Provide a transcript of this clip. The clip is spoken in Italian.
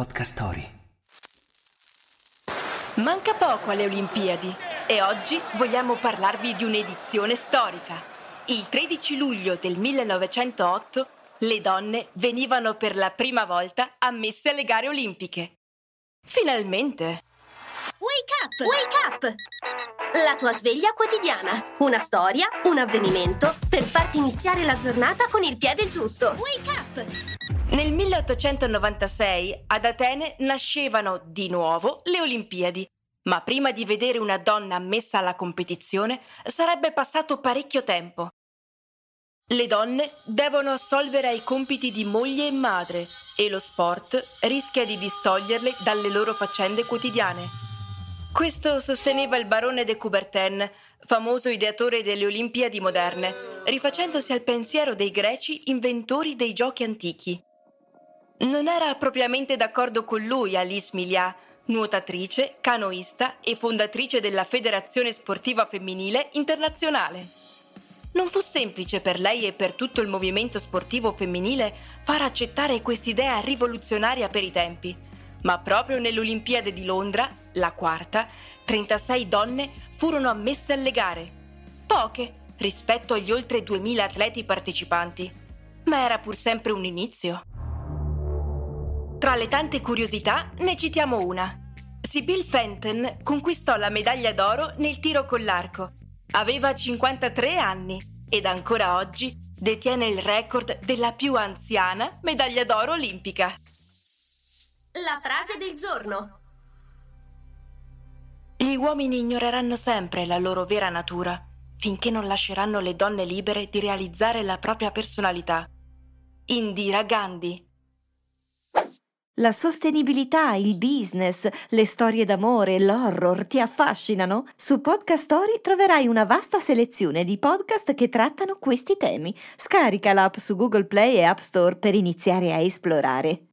Podcast Story. Manca poco alle Olimpiadi e oggi vogliamo parlarvi di un'edizione storica. Il 13 luglio del 1908 le donne venivano per la prima volta ammesse alle gare olimpiche. Finalmente! Wake up! Wake up! La tua sveglia quotidiana. Una storia, un avvenimento per farti iniziare la giornata con il piede giusto. Wake up! Nel 1896 ad Atene nascevano di nuovo le Olimpiadi, ma prima di vedere una donna ammessa alla competizione sarebbe passato parecchio tempo. Le donne devono assolvere ai compiti di moglie e madre e lo sport rischia di distoglierle dalle loro faccende quotidiane. Questo sosteneva il barone de Coubertin, famoso ideatore delle Olimpiadi moderne, rifacendosi al pensiero dei greci inventori dei giochi antichi. Non era propriamente d'accordo con lui Alice Milià, nuotatrice, canoista e fondatrice della Federazione Sportiva Femminile Internazionale. Non fu semplice per lei e per tutto il movimento sportivo femminile far accettare quest'idea rivoluzionaria per i tempi, ma proprio nell'Olimpiade di Londra, la quarta, 36 donne furono ammesse alle gare. Poche rispetto agli oltre 2000 atleti partecipanti, ma era pur sempre un inizio. Tra le tante curiosità ne citiamo una. Sibyl Fenton conquistò la medaglia d'oro nel tiro con l'arco Aveva 53 anni ed ancora oggi detiene il record della più anziana medaglia d'oro olimpica. La frase del giorno. Gli uomini ignoreranno sempre la loro vera natura finché non lasceranno le donne libere di realizzare la propria personalità. Indira Gandhi la sostenibilità, il business, le storie d'amore, l'horror ti affascinano? Su Podcast Story troverai una vasta selezione di podcast che trattano questi temi. Scarica l'app su Google Play e App Store per iniziare a esplorare.